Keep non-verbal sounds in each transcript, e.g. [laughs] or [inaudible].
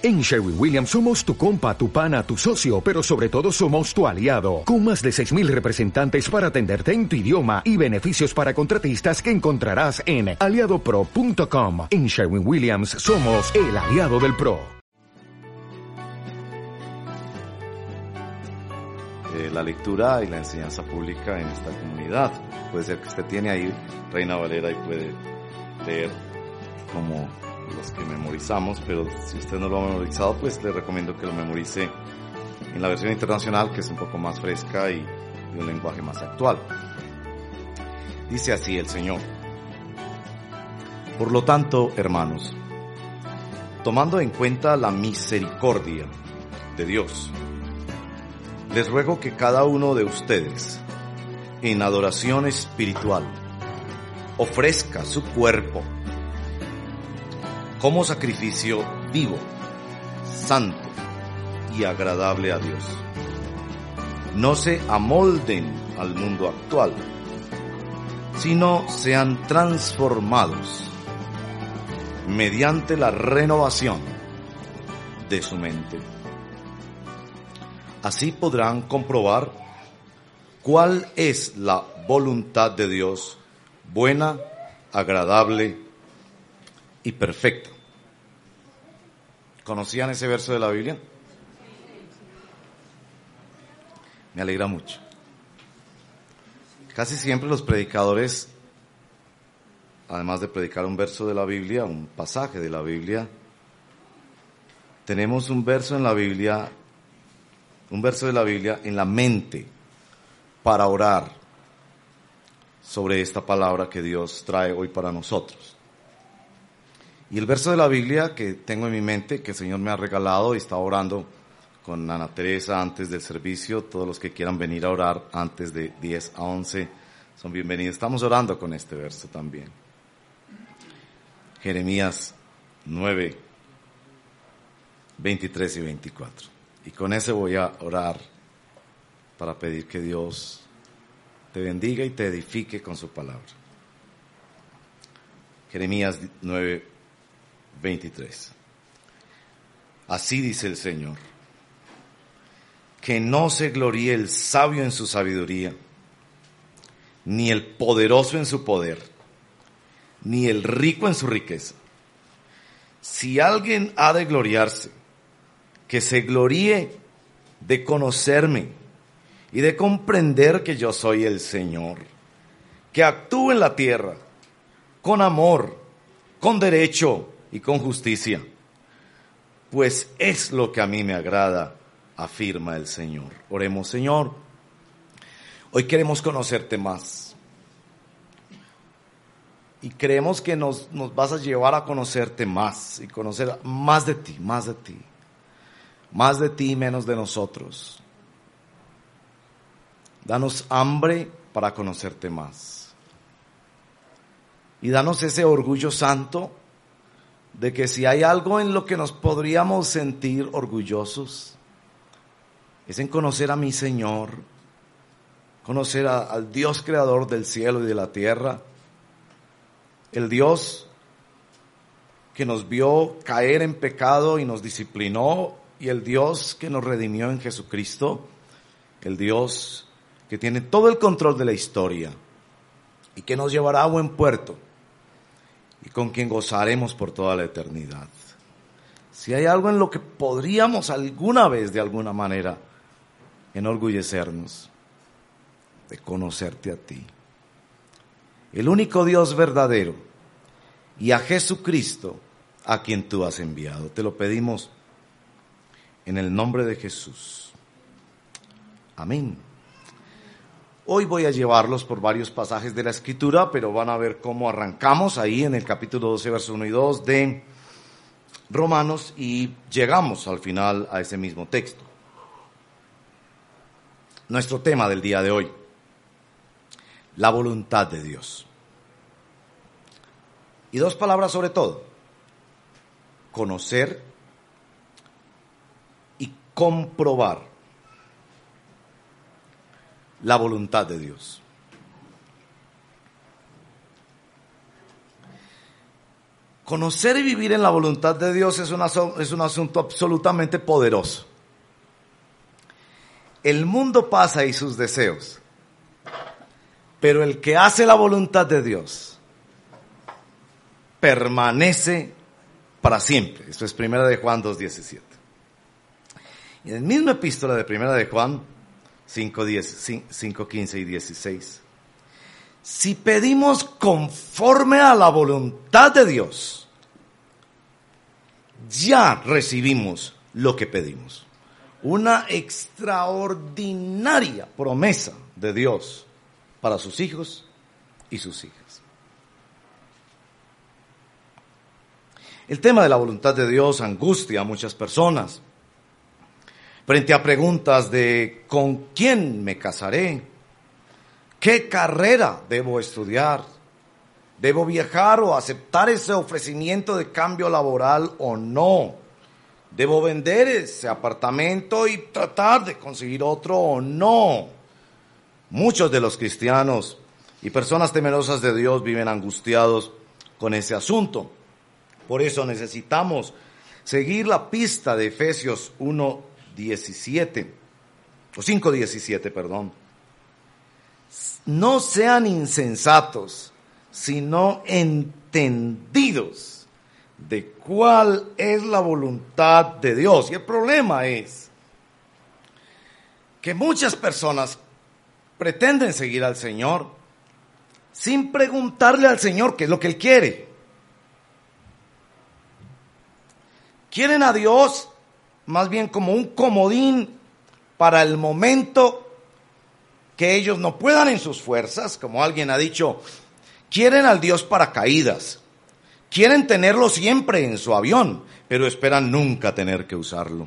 En Sherwin Williams somos tu compa, tu pana, tu socio, pero sobre todo somos tu aliado, con más de 6.000 representantes para atenderte en tu idioma y beneficios para contratistas que encontrarás en aliadopro.com. En Sherwin Williams somos el aliado del PRO. Eh, la lectura y la enseñanza pública en esta comunidad. Puede ser que usted tiene ahí Reina Valera y puede leer como los que memorizamos, pero si usted no lo ha memorizado, pues le recomiendo que lo memorice en la versión internacional, que es un poco más fresca y de un lenguaje más actual. Dice así el Señor. Por lo tanto, hermanos, tomando en cuenta la misericordia de Dios, les ruego que cada uno de ustedes, en adoración espiritual, ofrezca su cuerpo como sacrificio vivo, santo y agradable a Dios. No se amolden al mundo actual, sino sean transformados mediante la renovación de su mente. Así podrán comprobar cuál es la voluntad de Dios, buena, agradable y. ¿Conocían ese verso de la Biblia? Me alegra mucho. Casi siempre los predicadores, además de predicar un verso de la Biblia, un pasaje de la Biblia, tenemos un verso en la Biblia, un verso de la Biblia en la mente para orar sobre esta palabra que Dios trae hoy para nosotros. Y el verso de la Biblia que tengo en mi mente, que el Señor me ha regalado y está orando con Ana Teresa antes del servicio, todos los que quieran venir a orar antes de 10 a 11 son bienvenidos. Estamos orando con este verso también. Jeremías 9, 23 y 24. Y con ese voy a orar para pedir que Dios te bendiga y te edifique con su palabra. Jeremías 9, 23. Así dice el Señor, que no se gloríe el sabio en su sabiduría, ni el poderoso en su poder, ni el rico en su riqueza. Si alguien ha de gloriarse, que se gloríe de conocerme y de comprender que yo soy el Señor, que actúe en la tierra con amor, con derecho, y con justicia, pues es lo que a mí me agrada, afirma el Señor. Oremos, Señor, hoy queremos conocerte más. Y creemos que nos, nos vas a llevar a conocerte más y conocer más de ti, más de ti. Más de ti, menos de nosotros. Danos hambre para conocerte más. Y danos ese orgullo santo de que si hay algo en lo que nos podríamos sentir orgullosos, es en conocer a mi Señor, conocer al Dios creador del cielo y de la tierra, el Dios que nos vio caer en pecado y nos disciplinó, y el Dios que nos redimió en Jesucristo, el Dios que tiene todo el control de la historia y que nos llevará a buen puerto y con quien gozaremos por toda la eternidad. Si hay algo en lo que podríamos alguna vez, de alguna manera, enorgullecernos, de conocerte a ti, el único Dios verdadero, y a Jesucristo, a quien tú has enviado. Te lo pedimos en el nombre de Jesús. Amén. Hoy voy a llevarlos por varios pasajes de la escritura, pero van a ver cómo arrancamos ahí en el capítulo 12, versos 1 y 2 de Romanos y llegamos al final a ese mismo texto. Nuestro tema del día de hoy, la voluntad de Dios. Y dos palabras sobre todo, conocer y comprobar la voluntad de Dios. Conocer y vivir en la voluntad de Dios es, un asunto absolutamente poderoso. El mundo pasa y sus deseos, pero el que hace la voluntad de Dios permanece para siempre. Esto es Primera de Juan 2.17. Y en el mismo epístola de Primera de Juan 5.15 y 16 si pedimos conforme a la voluntad de Dios, ya recibimos lo que pedimos. Una extraordinaria promesa de Dios para sus hijos y sus hijas. El tema de la voluntad de Dios angustia a muchas personas. Frente a preguntas de ¿con quién me casaré? ¿Qué carrera debo estudiar? ¿Debo viajar o aceptar ese ofrecimiento de cambio laboral o no? ¿Debo vender ese apartamento y tratar de conseguir otro o no? Muchos de los cristianos y personas temerosas de Dios viven angustiados con ese asunto. Por eso necesitamos seguir la pista de Efesios 1.17, o 5.17, perdón no sean insensatos, sino entendidos de cuál es la voluntad de Dios. Y el problema es que muchas personas pretenden seguir al Señor sin preguntarle al Señor qué es lo que Él quiere. Quieren a Dios más bien como un comodín para el momento que ellos no puedan en sus fuerzas, como alguien ha dicho, quieren al Dios para caídas, quieren tenerlo siempre en su avión, pero esperan nunca tener que usarlo.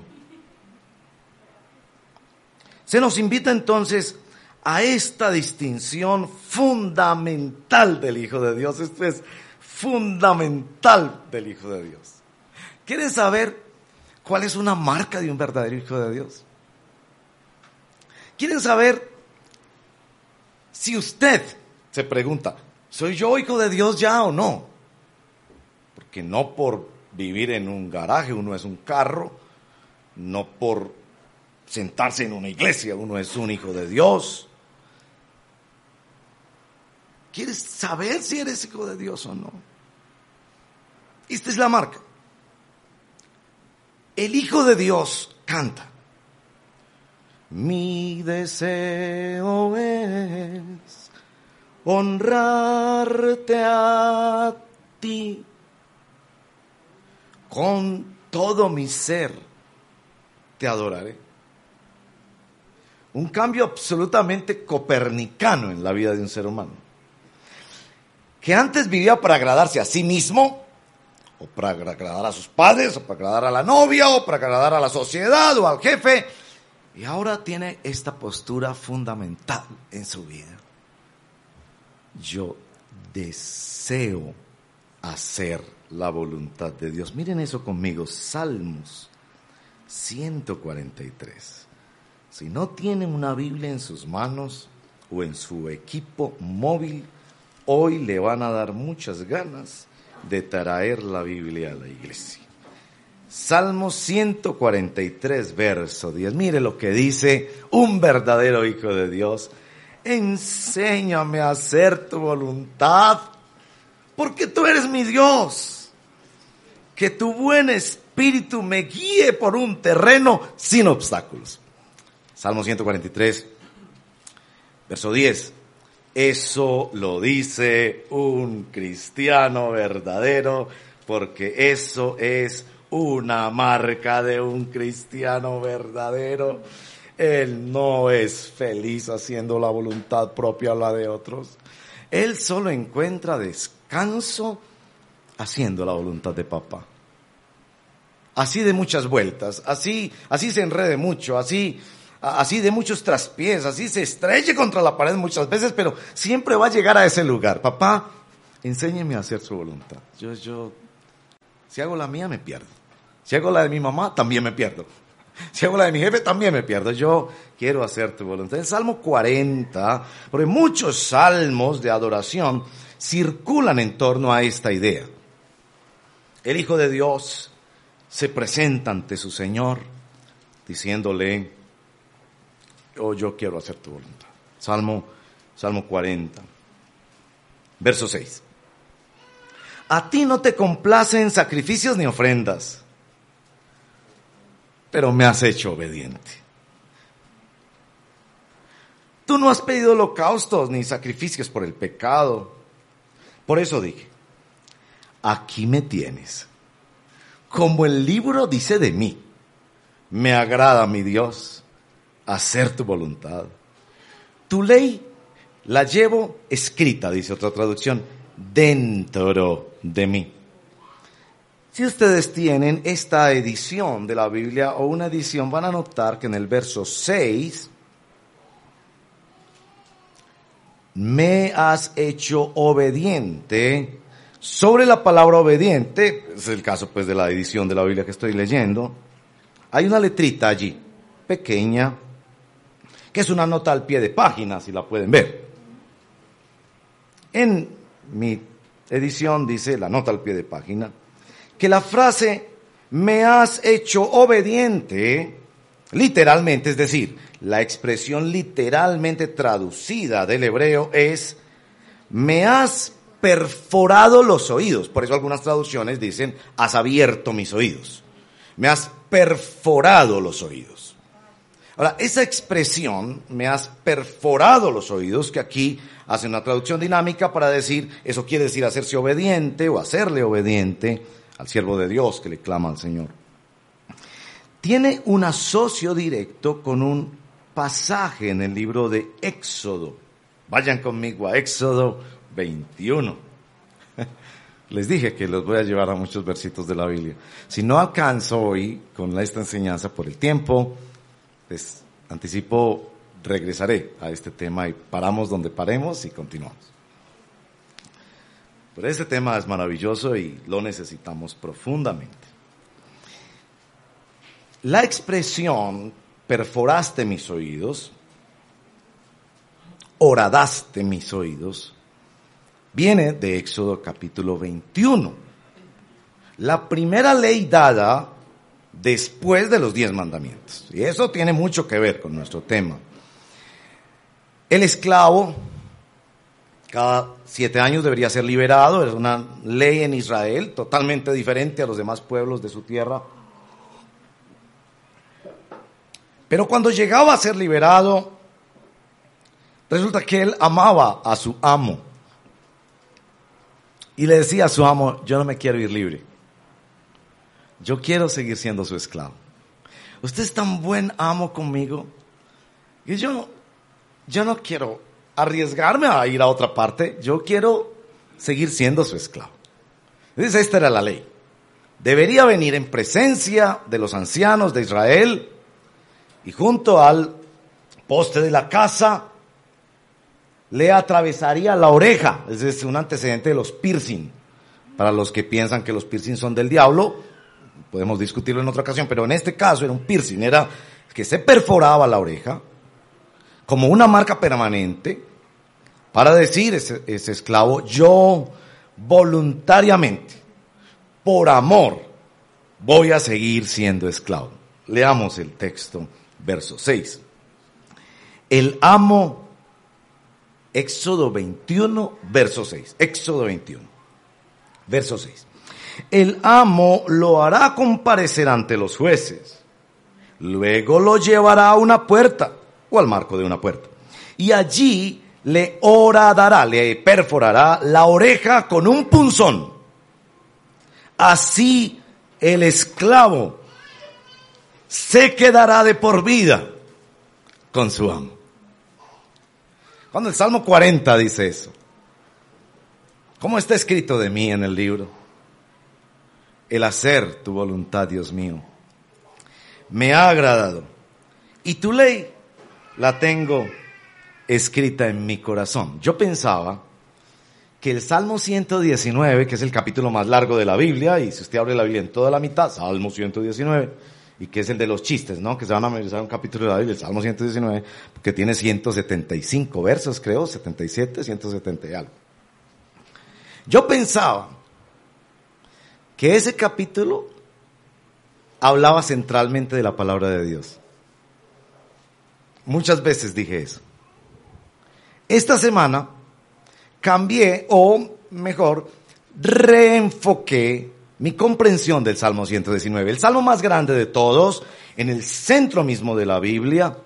Se nos invita entonces a esta distinción fundamental del Hijo de Dios. Esto es fundamental del Hijo de Dios. ¿Quieren saber cuál es una marca de un verdadero Hijo de Dios? ¿Quieren saber si usted se pregunta, ¿soy yo hijo de Dios ya o no? Porque no por vivir en un garaje uno es un carro, no por sentarse en una iglesia uno es un hijo de Dios. ¿Quieres saber si eres hijo de Dios o no? Esta es la marca. El Hijo de Dios canta. Mi deseo es honrarte a ti con todo mi ser. Te adoraré. Un cambio absolutamente copernicano en la vida de un ser humano. Que antes vivía para agradarse a sí mismo, o para agradar a sus padres, o para agradar a la novia, o para agradar a la sociedad o al jefe, y ahora tiene esta postura fundamental en su vida. Yo deseo hacer la voluntad de Dios. Miren eso conmigo, Salmos 143. Si no tienen una Biblia en sus manos o en su equipo móvil, hoy le van a dar muchas ganas de traer la Biblia a la iglesia. Salmo 143, verso 10. Mire lo que dice un verdadero hijo de Dios. Enséñame a hacer tu voluntad, porque tú eres mi Dios. Que tu buen espíritu me guíe por un terreno sin obstáculos. Salmo 143, verso 10. Eso lo dice un cristiano verdadero, porque eso es una marca de un cristiano verdadero. Él no es feliz haciendo la voluntad propia a la de otros. Él solo encuentra descanso haciendo la voluntad de papá. Así de muchas vueltas, así, así se enrede mucho, así, así de muchos traspiés, así se estrelle contra la pared muchas veces, pero siempre va a llegar a ese lugar. Papá, enséñeme a hacer su voluntad. Yo, yo, si hago la mía, me pierdo. Si hago la de mi mamá, también me pierdo. [laughs] Si hago la de mi jefe, también me pierdo. Yo quiero hacer tu voluntad. En Salmo 40, porque muchos salmos de adoración circulan en torno a esta idea. el Hijo de Dios se presenta ante su Señor diciéndole, oh, yo quiero hacer tu voluntad. Salmo, Salmo 40, verso 6. A ti no te complacen sacrificios ni ofrendas, pero me has hecho obediente. Tú no has pedido holocaustos ni sacrificios por el pecado. Por eso dije, aquí me tienes. Como el libro dice de mí, me agrada mi Dios hacer tu voluntad. Tu ley la llevo escrita, dice otra traducción, dentro de mí. Si ustedes tienen esta edición de la Biblia o una edición, van a notar que en el verso 6, me has hecho obediente. Sobre la palabra obediente, es el caso pues de la edición de la Biblia que estoy leyendo, hay una letrita allí, pequeña, que es una nota al pie de página, si la pueden ver. En mi edición dice, la nota al pie de página, que la frase me has hecho obediente, literalmente, es decir, la expresión literalmente traducida del hebreo es, me has perforado los oídos. Por eso algunas traducciones dicen, has abierto mis oídos. Me has perforado los oídos. Ahora, esa expresión, me has perforado los oídos, que aquí hace una traducción dinámica para decir, eso quiere decir hacerse obediente o hacerle obediente al siervo de Dios que le clama al Señor. Tiene un asocio directo con un pasaje en el libro de Éxodo. Vayan conmigo a Éxodo 21. [laughs] Les dije que los voy a llevar a muchos versitos de la Biblia. Si no alcanzo hoy con esta enseñanza por el tiempo, les anticipo regresaré a este tema y paramos donde paremos y continuamos. Pero este tema es maravilloso y lo necesitamos profundamente. La expresión perforaste mis oídos, horadaste mis oídos, viene de Éxodo capítulo 21. La primera ley dada después de los diez mandamientos. Y eso tiene mucho que ver con nuestro tema. El esclavo cada siete años debería ser liberado, es una ley en Israel totalmente diferente a los demás pueblos de su tierra. Pero cuando llegaba a ser liberado, resulta que él amaba a su amo. Y le decía a su amo, yo no me quiero ir libre. Yo quiero seguir siendo su esclavo. Usted es tan buen amo conmigo que yo yo no quiero arriesgarme a ir a otra parte, yo quiero seguir siendo su esclavo. Entonces esta era la ley. Debería venir en presencia de los ancianos de Israel y junto al poste de la casa le atravesaría la oreja. Es un antecedente de los piercing. Para los que piensan que los piercing son del diablo, podemos discutirlo en otra ocasión, pero en este caso era un piercing, era que se perforaba la oreja como una marca permanente para decir ese, ese esclavo, yo voluntariamente, por amor, voy a seguir siendo esclavo. Leamos el texto, verso 6. El amo, Éxodo 21, verso 6. Éxodo 21, verso 6. El amo lo hará comparecer ante los jueces. Luego lo llevará a una puerta o al marco de una puerta. Y allí le horadará, le perforará la oreja con un punzón. Así el esclavo se quedará de por vida con su amo. Cuando el Salmo 40 dice eso, ¿cómo está escrito de mí en el libro? El hacer tu voluntad, Dios mío, me ha agradado. Y tu ley la tengo escrita en mi corazón. Yo pensaba que el Salmo 119, que es el capítulo más largo de la Biblia, y si usted abre la Biblia en toda la mitad, Salmo 119, y que es el de los chistes, ¿no? Que se van a memorizar un capítulo de la Biblia, el Salmo 119, que tiene 175 versos, creo, 77, 170 y algo. Yo pensaba que ese capítulo hablaba centralmente de la palabra de Dios. Muchas veces dije eso. Esta semana cambié, o mejor, reenfoqué mi comprensión del Salmo 119, el salmo más grande de todos, en el centro mismo de la Biblia.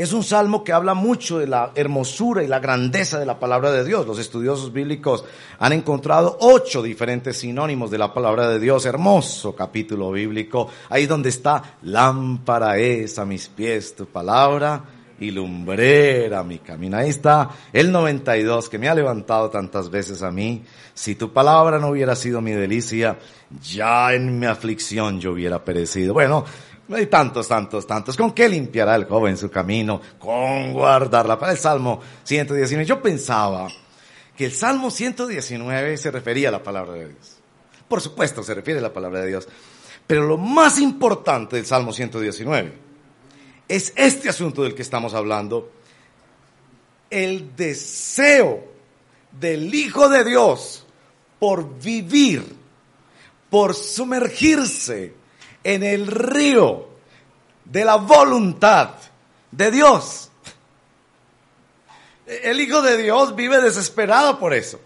Es un salmo que habla mucho de la hermosura y la grandeza de la palabra de Dios. Los estudiosos bíblicos han encontrado ocho diferentes sinónimos de la palabra de Dios. Hermoso capítulo bíblico. Ahí donde está, lámpara es a mis pies tu palabra y lumbrera mi camino. Ahí está el 92 que me ha levantado tantas veces a mí. Si tu palabra no hubiera sido mi delicia, ya en mi aflicción yo hubiera perecido. Bueno, hay tantos, tantos, tantos. ¿Con qué limpiará el joven su camino? Con guardarla. Para el Salmo 119. Yo pensaba que el Salmo 119 se refería a la palabra de Dios. Por supuesto, se refiere a la palabra de Dios. Pero lo más importante del Salmo 119 es este asunto del que estamos hablando. El deseo del Hijo de Dios por vivir, por sumergirse en el río de la voluntad de Dios. El Hijo de Dios vive desesperado por eso.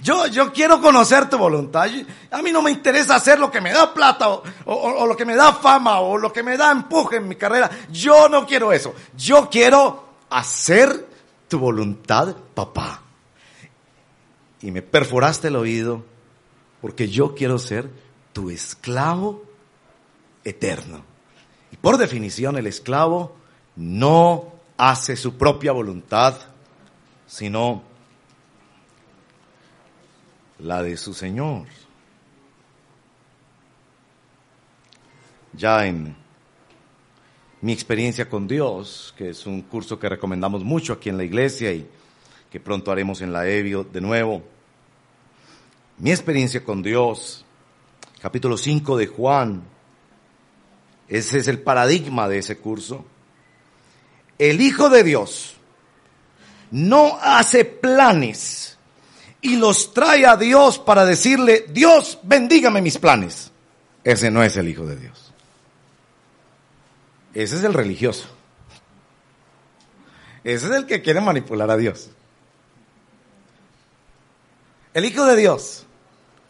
Yo, yo quiero conocer tu voluntad. A mí no me interesa hacer lo que me da plata o, o, lo que me da fama o lo que me da empuje en mi carrera. Yo no quiero eso. Yo quiero hacer tu voluntad, papá. Y me perforaste el oído porque yo quiero ser tu esclavo eterno. Y por definición el esclavo no hace su propia voluntad, sino la de su Señor. Ya en mi experiencia con Dios, que es un curso que recomendamos mucho aquí en la iglesia y que pronto haremos en la EBIO de nuevo. Mi experiencia con Dios, capítulo 5 de Juan, ese es el paradigma de ese curso. El Hijo de Dios no hace planes y los trae a Dios para decirle, Dios, bendígame mis planes. Ese no es el Hijo de Dios. Ese es el religioso. Ese es el que quiere manipular a Dios. El Hijo de Dios,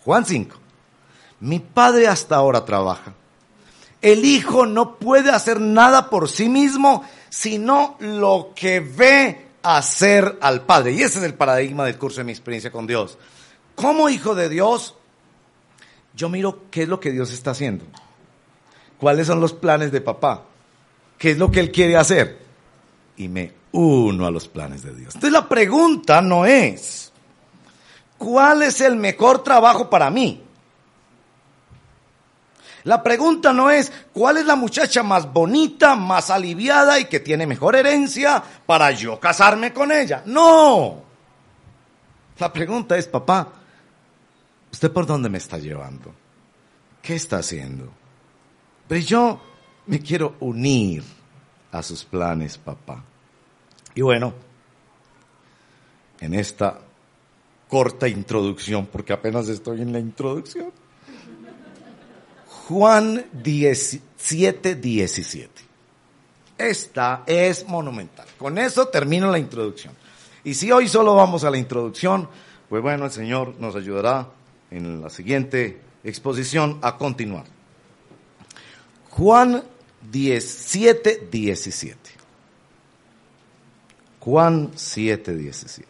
Juan 5. Mi Padre hasta ahora trabaja. El Hijo no puede hacer nada por sí mismo, sino lo que ve hacer al Padre. Y ese es el paradigma del curso de mi experiencia con Dios. Como hijo de Dios, yo miro qué es lo que Dios está haciendo. ¿Cuáles son los planes de papá? ¿Qué es lo que Él quiere hacer? Y me uno a los planes de Dios. Entonces la pregunta no es, ¿cuál es el mejor trabajo para mí? La pregunta no es cuál es la muchacha más bonita, más aliviada y que tiene mejor herencia para yo casarme con ella. No. La pregunta es, papá, ¿usted por dónde me está llevando? ¿Qué está haciendo? Pero yo me quiero unir a sus planes, papá. Y bueno, en esta corta introducción, porque apenas estoy en la introducción, Juan 17, 17. Esta es monumental. Con eso termino la introducción. Y si hoy solo vamos a la introducción, pues bueno, el Señor nos ayudará en la siguiente exposición a continuar. Juan 17, 17. Juan 7, 17.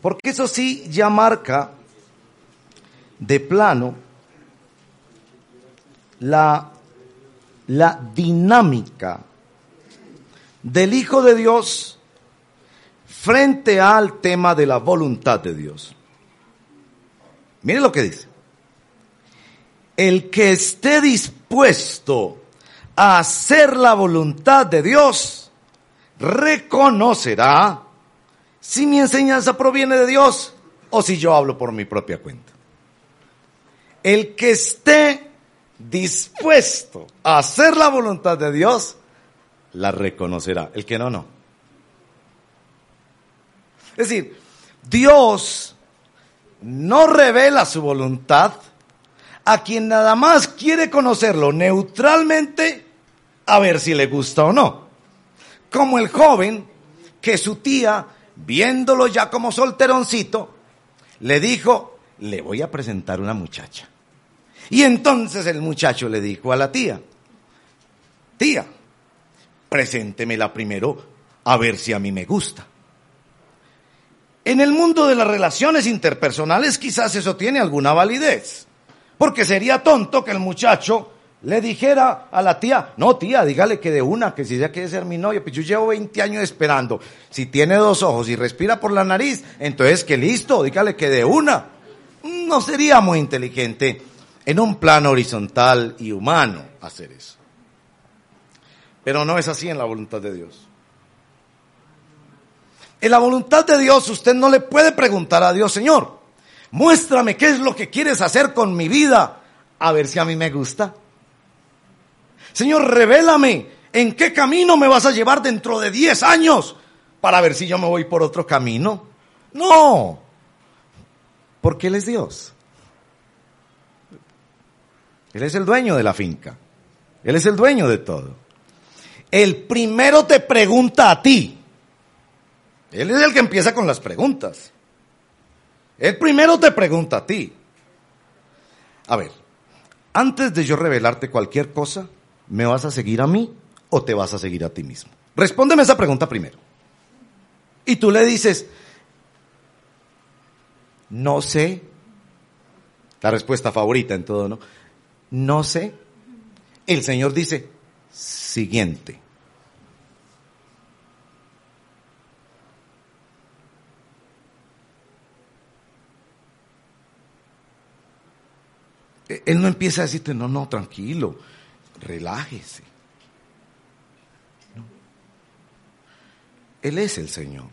Porque eso sí ya marca de plano la, la dinámica del Hijo de Dios frente al tema de la voluntad de Dios. Mire lo que dice. El que esté dispuesto a hacer la voluntad de Dios, reconocerá si mi enseñanza proviene de Dios o si yo hablo por mi propia cuenta. El que esté dispuesto a hacer la voluntad de Dios, la reconocerá. El que no, no. Es decir, Dios no revela su voluntad a quien nada más quiere conocerlo neutralmente a ver si le gusta o no. Como el joven que su tía, viéndolo ya como solteroncito, le dijo, le voy a presentar una muchacha. Y entonces el muchacho le dijo a la tía, tía, preséntemela primero a ver si a mí me gusta. En el mundo de las relaciones interpersonales quizás eso tiene alguna validez, porque sería tonto que el muchacho le dijera a la tía, no tía, dígale que de una, que si ella quiere ser mi novia, pues yo llevo 20 años esperando, si tiene dos ojos y respira por la nariz, entonces que listo, dígale que de una. No sería muy inteligente en un plano horizontal y humano hacer eso. Pero no es así en la voluntad de Dios. En la voluntad de Dios usted no le puede preguntar a Dios, Señor, muéstrame qué es lo que quieres hacer con mi vida, a ver si a mí me gusta. Señor, revélame en qué camino me vas a llevar dentro de 10 años para ver si yo me voy por otro camino. No, porque Él es Dios. Él es el dueño de la finca. Él es el dueño de todo. El primero te pregunta a ti. Él es el que empieza con las preguntas. El primero te pregunta a ti. A ver, antes de yo revelarte cualquier cosa, ¿me vas a seguir a mí o te vas a seguir a ti mismo? Respóndeme esa pregunta primero. Y tú le dices, no sé. La respuesta favorita en todo, ¿no? No sé. El Señor dice, siguiente. Él no empieza a decirte, no, no, tranquilo, relájese. Él es el Señor.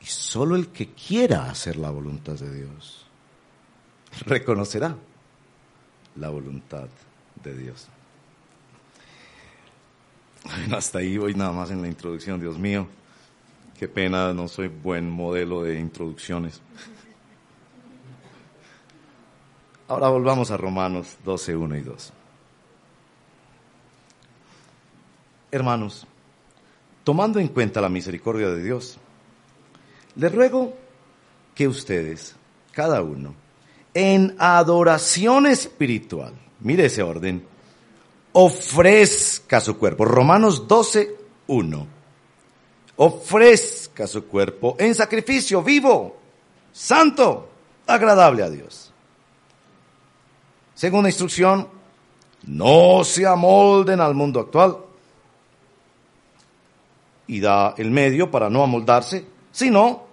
Y solo el que quiera hacer la voluntad de Dios [laughs] reconocerá la voluntad de Dios. hasta ahí voy nada más en la introducción, Dios mío. Qué pena, no soy buen modelo de introducciones. Ahora volvamos a Romanos 12, 1 y 2. Hermanos, tomando en cuenta la misericordia de Dios, les ruego que ustedes, cada uno, en adoración espiritual, mire ese orden, ofrezca su cuerpo. Romanos 12, 1. Ofrezca su cuerpo en sacrificio vivo, santo, agradable a Dios. Segunda instrucción, no se amolden al mundo actual. Y da el medio para no amoldarse, sino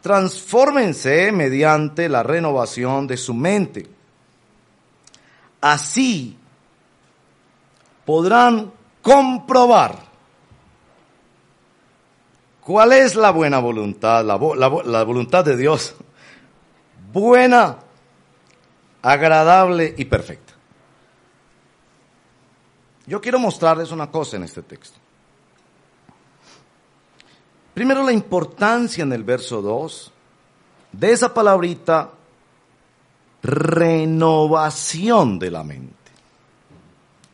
transfórmense mediante la renovación de su mente. Así podrán comprobar cuál es la buena voluntad, la, la voluntad de Dios. Buena, agradable y perfecta. Yo quiero mostrarles una cosa en este texto. Primero la importancia en el verso 2 de esa palabrita renovación de la mente.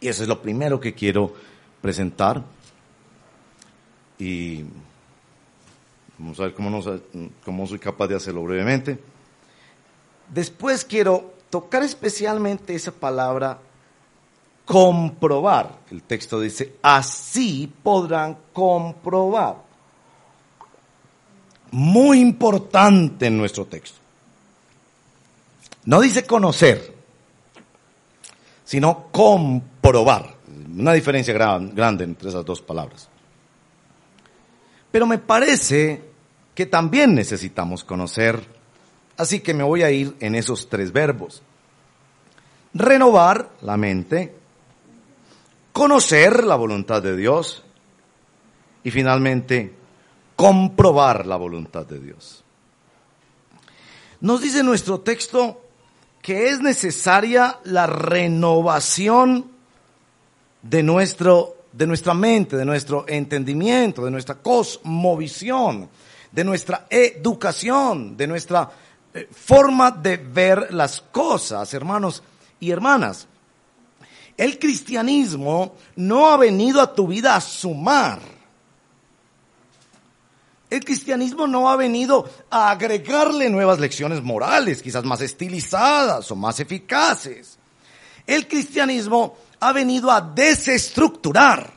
Y eso es lo primero que quiero presentar. Y vamos a ver cómo, cómo soy capaz de hacerlo brevemente. Después quiero tocar especialmente esa palabra comprobar. El texto dice, así podrán comprobar. Muy importante en nuestro texto. No dice conocer, sino comprobar. Una diferencia grande entre esas dos palabras. Pero me parece que también necesitamos conocer Así que me voy a ir en esos tres verbos. Renovar la mente, conocer la voluntad de Dios y finalmente comprobar la voluntad de Dios. Nos dice nuestro texto que es necesaria la renovación de, nuestro, de nuestra mente, de nuestro entendimiento, de nuestra cosmovisión de nuestra educación, de nuestra eh, forma de ver las cosas, hermanos y hermanas. El cristianismo no ha venido a tu vida a sumar. El cristianismo no ha venido a agregarle nuevas lecciones morales, quizás más estilizadas o más eficaces. El cristianismo ha venido a desestructurar.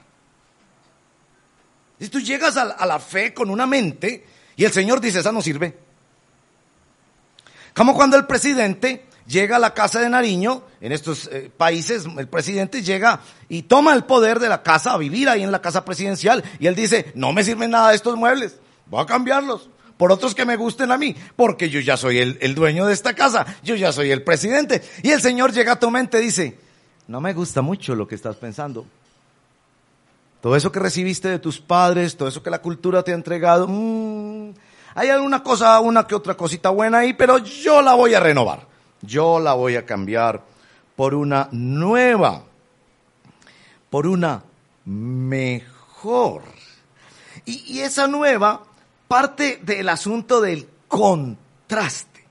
Si tú llegas a la fe con una mente y el Señor dice, esa no sirve. Como cuando el presidente llega a la casa de Nariño, en estos eh, países el presidente llega y toma el poder de la casa a vivir ahí en la casa presidencial y él dice, no me sirven nada estos muebles, voy a cambiarlos por otros que me gusten a mí, porque yo ya soy el, el dueño de esta casa, yo ya soy el presidente. Y el Señor llega a tu mente y dice, no me gusta mucho lo que estás pensando. Todo eso que recibiste de tus padres, todo eso que la cultura te ha entregado, mmm, hay alguna cosa, una que otra cosita buena ahí, pero yo la voy a renovar. Yo la voy a cambiar por una nueva, por una mejor. Y esa nueva parte del asunto del contraste.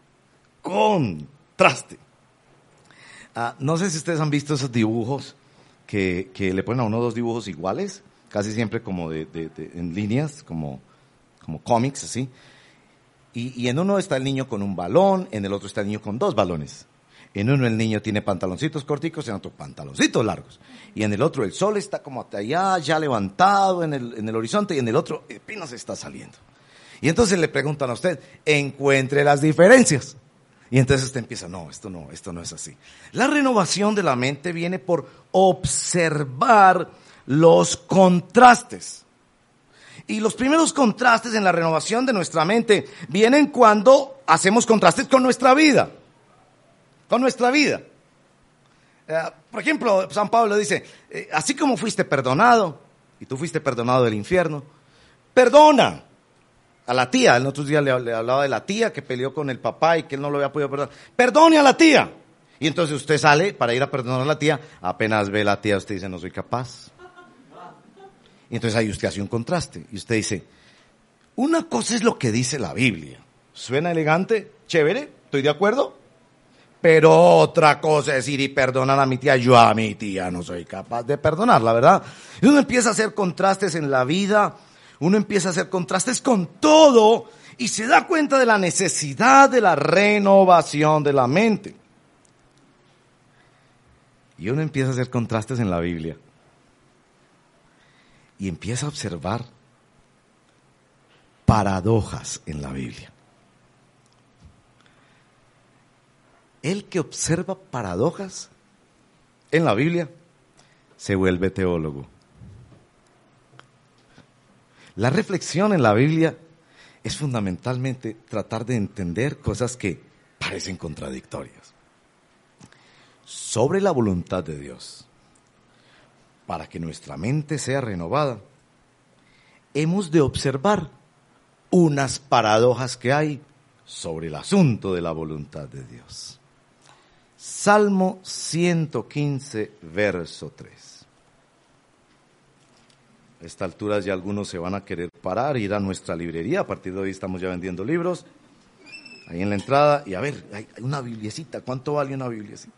Contraste. Ah, no sé si ustedes han visto esos dibujos que, que, le ponen a uno dos dibujos iguales, casi siempre como de, en líneas, como, como cómics, así. Y, y, en uno está el niño con un balón, en el otro está el niño con dos balones. En uno el niño tiene pantaloncitos corticos, en otro pantaloncitos largos. Y en el otro el sol está como hasta allá, ya levantado en el, en el horizonte, y en el otro apenas está saliendo. Y entonces le preguntan a usted, encuentre las diferencias. Y entonces usted empieza, no, esto no, esto no es así. La renovación de la mente viene por observar los contrastes. Y los primeros contrastes en la renovación de nuestra mente vienen cuando hacemos contrastes con nuestra vida. Con nuestra vida. Eh, por ejemplo, San Pablo dice, eh, así como fuiste perdonado, y tú fuiste perdonado del infierno, perdona a la tía. El otro día le, le, hablaba de la tía que peleó con el papá y que él no lo había podido perdonar. Perdone a la tía. Y entonces usted sale para ir a perdonar a la tía. Apenas ve a la tía, usted dice, no soy capaz. Y entonces ahí usted hace un contraste. Y usted dice, una cosa es lo que dice la Biblia. Suena elegante, chévere, estoy de acuerdo. Pero otra cosa es ir y perdonar a mi tía. Yo a mi tía no soy capaz de perdonar, la verdad. Y uno empieza a hacer contrastes en la vida uno empieza a hacer contrastes con todo y se da cuenta de la necesidad de la renovación de la mente. Y uno empieza a hacer contrastes en la Biblia. Y empieza a observar paradojas en la Biblia. El que observa paradojas en la Biblia se vuelve teólogo. La reflexión en la Biblia es fundamentalmente tratar de entender cosas que parecen contradictorias sobre la voluntad de Dios. Para que nuestra mente sea renovada, hemos de observar unas paradojas que hay sobre el asunto de la voluntad de Dios. Salmo 115, verso 3 a esta altura ya algunos se van a querer parar, ir a nuestra librería. A partir de hoy estamos ya vendiendo libros. Ahí en la entrada. Y a ver, hay una bibliecita. ¿Cuánto vale una bibliecita?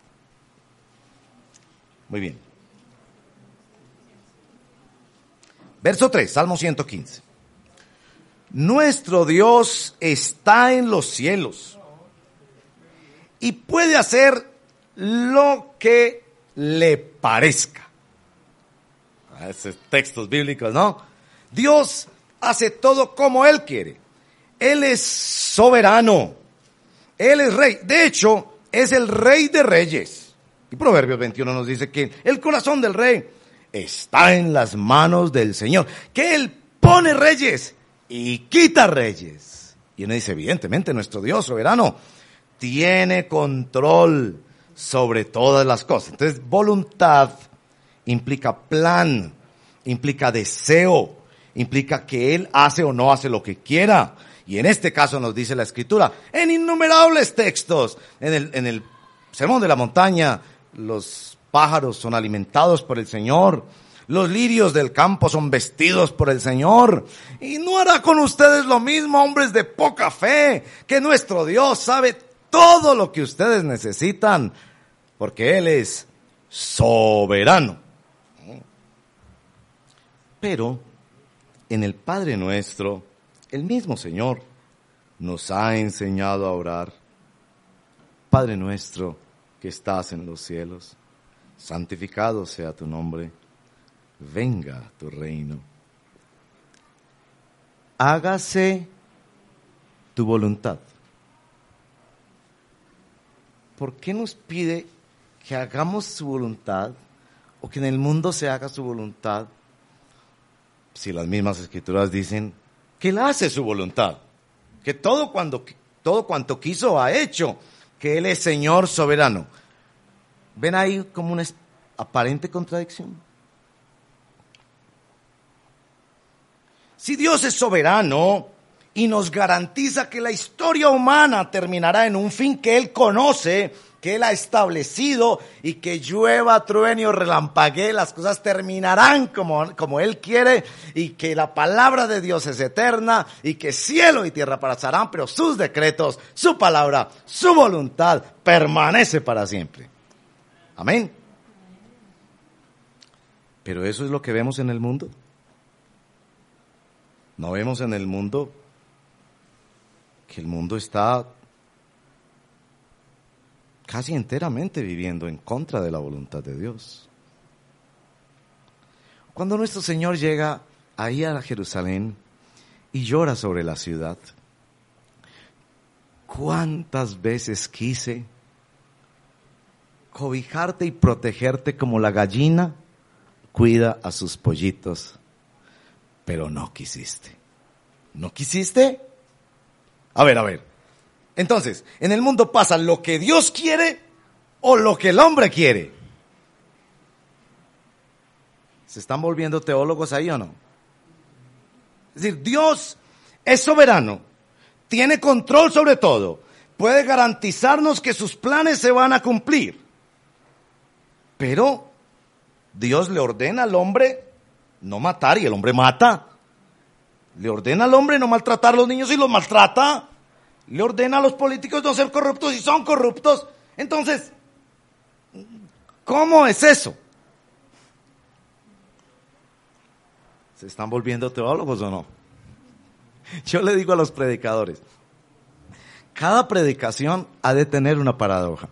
Muy bien. Verso 3, Salmo 115. Nuestro Dios está en los cielos y puede hacer lo que le parezca esos textos bíblicos, ¿no? Dios hace todo como Él quiere. Él es soberano. Él es rey. De hecho, es el rey de reyes. Y Proverbios 21 nos dice que el corazón del rey está en las manos del Señor. Que Él pone reyes y quita reyes. Y uno dice, evidentemente, nuestro Dios soberano tiene control sobre todas las cosas. Entonces, voluntad implica plan, implica deseo, implica que Él hace o no hace lo que quiera. Y en este caso nos dice la Escritura, en innumerables textos, en el, en el Sermón de la Montaña, los pájaros son alimentados por el Señor, Los lirios del campo son vestidos por el Señor. Y no hará con ustedes lo mismo, hombres de poca fe, que nuestro Dios sabe todo lo que ustedes necesitan, porque Él es soberano. Pero en el Padre nuestro, el mismo Señor nos ha enseñado a orar. Padre nuestro que estás en los cielos, santificado sea tu nombre, venga tu reino. Hágase tu voluntad. ¿Por qué nos pide que hagamos su voluntad o que en el mundo se haga su voluntad? Si las mismas escrituras dicen que Él hace su voluntad, que todo, cuando, todo cuanto quiso ha hecho, que Él es Señor soberano. ¿Ven ahí como una aparente contradicción? Si Dios es soberano y nos garantiza que la historia humana terminará en un fin que Él conoce, que Él ha establecido y que llueva, truene o las cosas terminarán como, como Él quiere y que la palabra de Dios es eterna y que cielo y tierra pasarán, pero sus decretos, su palabra, su voluntad permanece para siempre. Amén. Pero eso es lo que vemos en el mundo. No vemos en el mundo que el mundo está casi enteramente viviendo en contra de la voluntad de Dios. Cuando nuestro Señor llega ahí a Jerusalén y llora sobre la ciudad, ¿cuántas veces quise cobijarte y protegerte como la gallina cuida a sus pollitos? Pero no quisiste. ¿No quisiste? A ver, a ver. Entonces, en el mundo pasa lo que Dios quiere o lo que el hombre quiere. ¿Se están volviendo teólogos ahí o no? Es decir, Dios es soberano, tiene control sobre todo, puede garantizarnos que sus planes se van a cumplir. Pero Dios le ordena al hombre no matar y el hombre mata. Le ordena al hombre no maltratar a los niños y los maltrata le ordena a los políticos no ser corruptos y son corruptos. Entonces, ¿cómo es eso? ¿Se están volviendo teólogos o no? Yo le digo a los predicadores, cada predicación ha de tener una paradoja.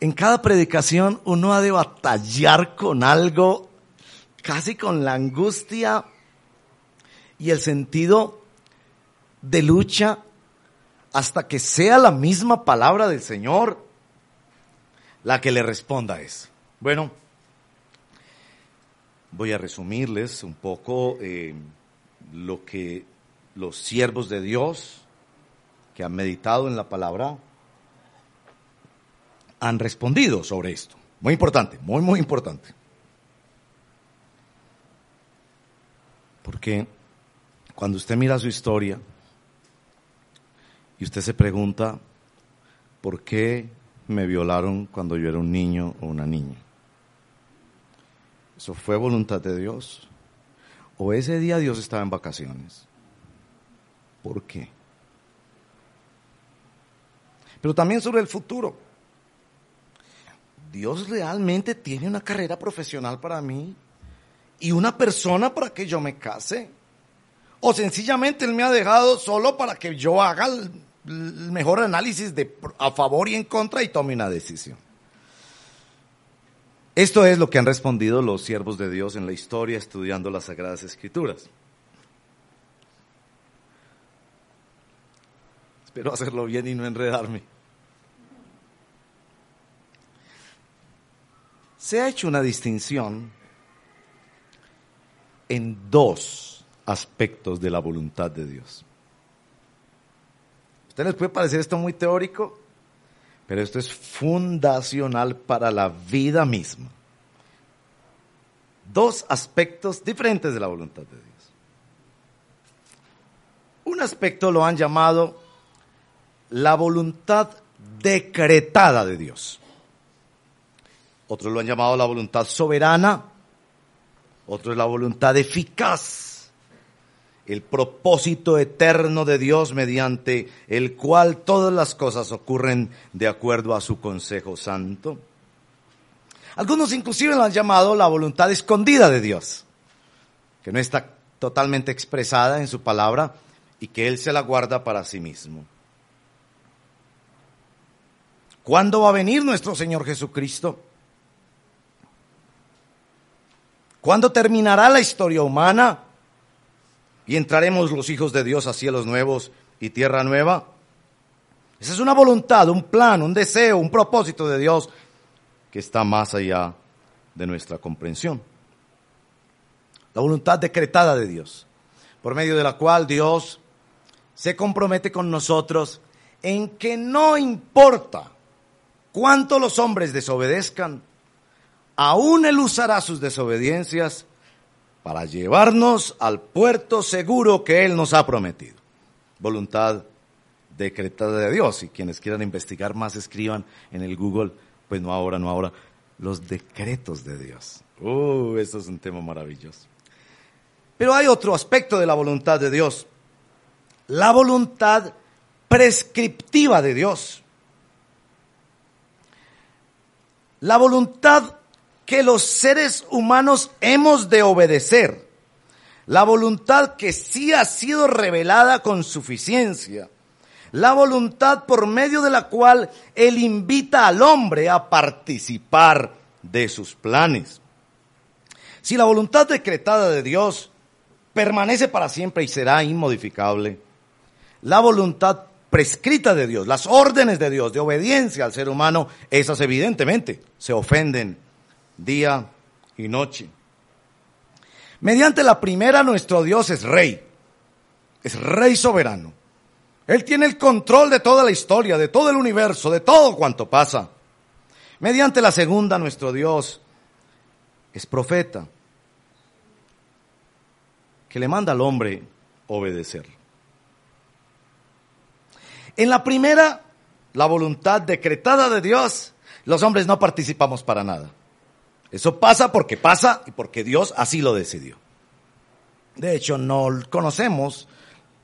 En cada predicación uno ha de batallar con algo, casi con la angustia y el sentido de lucha hasta que sea la misma palabra del Señor la que le responda a eso. Bueno, voy a resumirles un poco eh, lo que los siervos de Dios que han meditado en la palabra han respondido sobre esto. Muy importante, muy, muy importante. Porque cuando usted mira su historia, y usted se pregunta, ¿por qué me violaron cuando yo era un niño o una niña? ¿Eso fue voluntad de Dios? ¿O ese día Dios estaba en vacaciones? ¿Por qué? Pero también sobre el futuro. ¿Dios realmente tiene una carrera profesional para mí? ¿Y una persona para que yo me case? ¿O sencillamente Él me ha dejado solo para que yo haga el mejor análisis de a favor y en contra y tome una decisión. Esto es lo que han respondido los siervos de Dios en la historia estudiando las Sagradas Escrituras. Espero hacerlo bien y no enredarme. Se ha hecho una distinción en dos aspectos de la voluntad de Dios ustedes les puede parecer esto muy teórico, pero esto es fundacional para la vida misma. Dos aspectos diferentes de la voluntad de Dios. Un aspecto lo han llamado la voluntad decretada de Dios. Otros lo han llamado la voluntad soberana Otro es la voluntad eficaz, el propósito eterno de Dios mediante el cual todas las cosas ocurren de acuerdo a su consejo santo. Algunos inclusive lo han llamado la voluntad escondida de Dios, que no está totalmente expresada en su palabra y que Él se la guarda para sí mismo. ¿Cuándo va a venir nuestro Señor Jesucristo? ¿Cuándo terminará la historia humana? Y entraremos los hijos de Dios a cielos nuevos y tierra nueva. Esa es una voluntad, un plan, un deseo, un propósito de Dios que está más allá de nuestra comprensión. La voluntad decretada de Dios, por medio de la cual Dios se compromete con nosotros en que no importa cuánto los hombres desobedezcan, aún Él usará sus desobediencias para llevarnos al puerto seguro que Él nos ha prometido. Voluntad decretada de Dios. Y quienes quieran investigar más, escriban en el Google pues no ahora, no ahora, los decretos de Dios. Uh, eso es un tema maravilloso. Pero hay otro aspecto de la voluntad de Dios, la voluntad prescriptiva de Dios. La voluntad que los seres humanos hemos de obedecer. La voluntad que sí ha sido revelada con suficiencia la voluntad por medio de la cual Él invita al hombre a participar de sus planes. Si la voluntad decretada de Dios permanece para siempre y será inmodificable, la voluntad prescrita de Dios, las órdenes de Dios de obediencia al ser humano, esas evidentemente se ofenden día y noche. Mediante la primera nuestro Dios es rey, es rey soberano. Él tiene el control de toda la historia, de todo el universo, de todo cuanto pasa. Mediante la segunda, nuestro Dios es profeta, que le manda al hombre obedecer. En la primera, la voluntad decretada de Dios, los hombres no participamos para nada. Eso pasa porque pasa y porque Dios así lo decidió. De hecho, no conocemos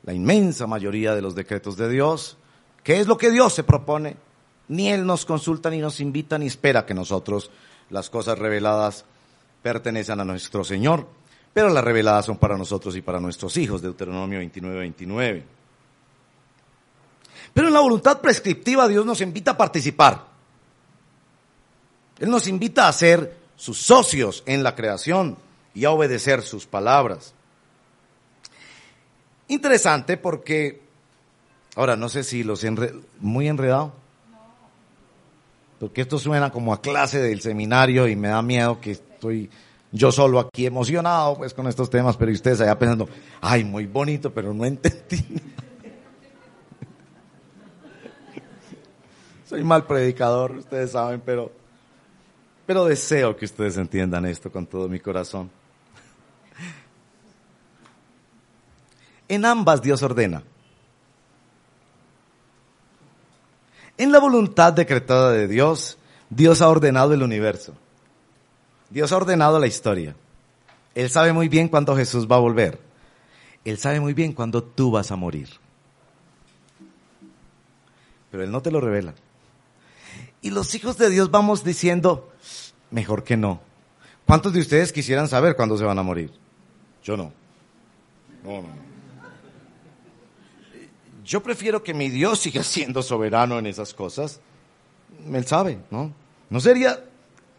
la inmensa mayoría de los decretos de Dios. ¿Qué es lo que Dios se propone? Ni Él nos consulta, ni nos invita, ni espera que nosotros las cosas reveladas pertenezcan a nuestro Señor, pero las reveladas son para nosotros y para nuestros hijos, Deuteronomio 29, 29. Pero en la voluntad prescriptiva Dios nos invita a participar. Él nos invita a ser sus socios en la creación y a obedecer sus palabras. Interesante porque, ahora no sé si los he muy enredado, porque esto suena como a clase del seminario y me da miedo que estoy yo solo aquí emocionado pues con estos temas, pero ustedes allá pensando, ay, muy bonito, pero no entendí. [laughs] Soy mal predicador, ustedes saben, pero, pero deseo que ustedes entiendan esto con todo mi corazón. En ambas Dios ordena. En la voluntad decretada de Dios, Dios ha ordenado el universo. Dios ha ordenado la historia. Él sabe muy bien cuándo Jesús va a volver. Él sabe muy bien cuándo tú vas a morir. Pero Él no te lo revela. Y los hijos de Dios vamos diciendo, mejor que no. ¿Cuántos de ustedes quisieran saber cuándo se van a morir? Yo no. No, no. Yo prefiero que mi Dios siga [laughs] siendo soberano en esas cosas. Él sabe, ¿no? No sería,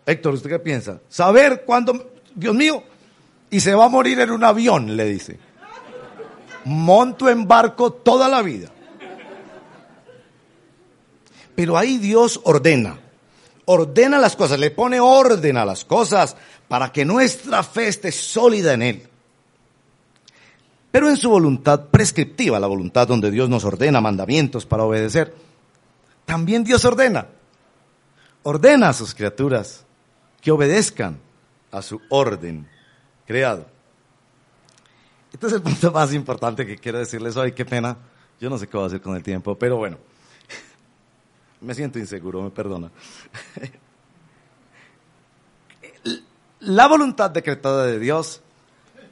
Héctor, ¿usted qué piensa? Saber cuándo, Dios mío, y se va a morir en un avión, le dice. Monto en barco toda la vida. Pero ahí Dios ordena, ordena las cosas, le pone orden a las cosas para que nuestra fe esté sólida en Él. Pero en su voluntad prescriptiva, la voluntad donde Dios nos ordena mandamientos para obedecer, también Dios ordena. Ordena a sus criaturas que obedezcan a su orden creado. Este es el punto más importante que quiero decirles hoy. Qué pena. Yo no sé qué voy a hacer con el tiempo, pero bueno. Me siento inseguro, me perdona. [laughs] La voluntad decretada de Dios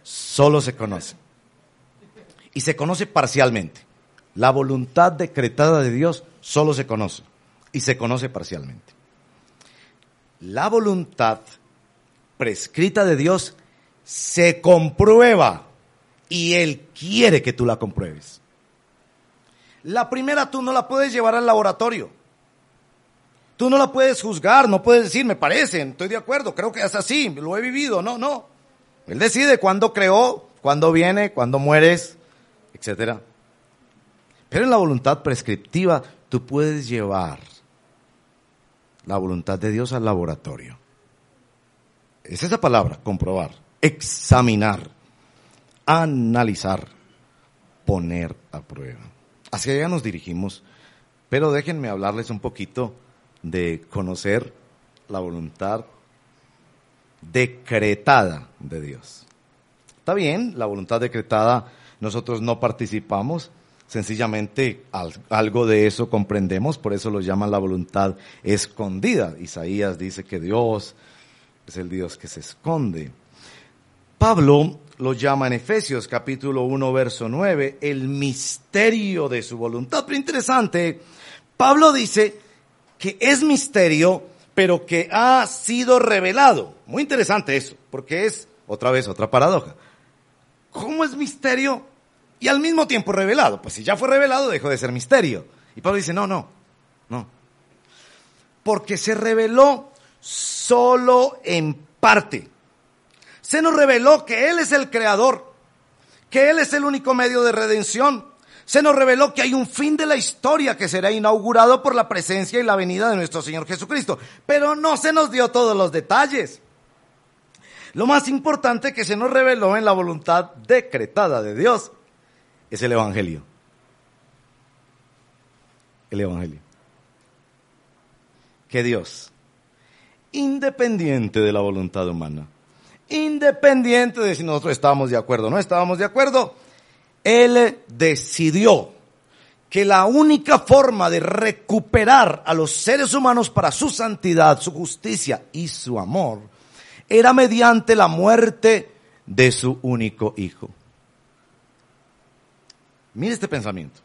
solo se conoce. Y se conoce parcialmente. La voluntad decretada de Dios solo se conoce. Y se conoce parcialmente. La voluntad prescrita de Dios se comprueba y Él quiere que tú la compruebes. La primera tú no la puedes llevar al laboratorio. Tú no la puedes juzgar, no puedes decir, me parece, estoy de acuerdo, creo que es así, lo he vivido. No, no. Él decide cuándo creó, cuándo viene, cuándo mueres, etc. Pero en la voluntad prescriptiva tú puedes llevar la voluntad de Dios al laboratorio. Es esa palabra, comprobar, examinar, analizar, poner a prueba. Hacia allá nos dirigimos, pero déjenme hablarles un poquito de conocer la voluntad decretada de Dios. Está bien, la voluntad decretada, nosotros no participamos, sencillamente algo de eso comprendemos, por eso lo llaman la voluntad escondida. Isaías dice que Dios es el Dios que se esconde. Pablo lo llama en Efesios capítulo 1 verso 9 el misterio de su voluntad. Pero interesante, Pablo dice que es misterio, pero que ha sido revelado. Muy interesante eso, porque es otra vez otra paradoja. ¿Cómo es misterio y al mismo tiempo revelado? Pues si ya fue revelado, dejó de ser misterio. Y Pablo dice, no, no, no. Porque se reveló solo en parte. Se nos reveló que Él es el creador, que Él es el único medio de redención. Se nos reveló que hay un fin de la historia que será inaugurado por la presencia y la venida de nuestro Señor Jesucristo. Pero no se nos dio todos los detalles. Lo más importante que se nos reveló en la voluntad decretada de Dios es el Evangelio. El Evangelio. Que Dios independiente de la voluntad humana, independiente de si nosotros estábamos de acuerdo o no estábamos de acuerdo, Él decidió que la única forma de recuperar a los seres humanos para su santidad, su justicia y su amor era mediante la muerte de su único hijo. Mire este pensamiento.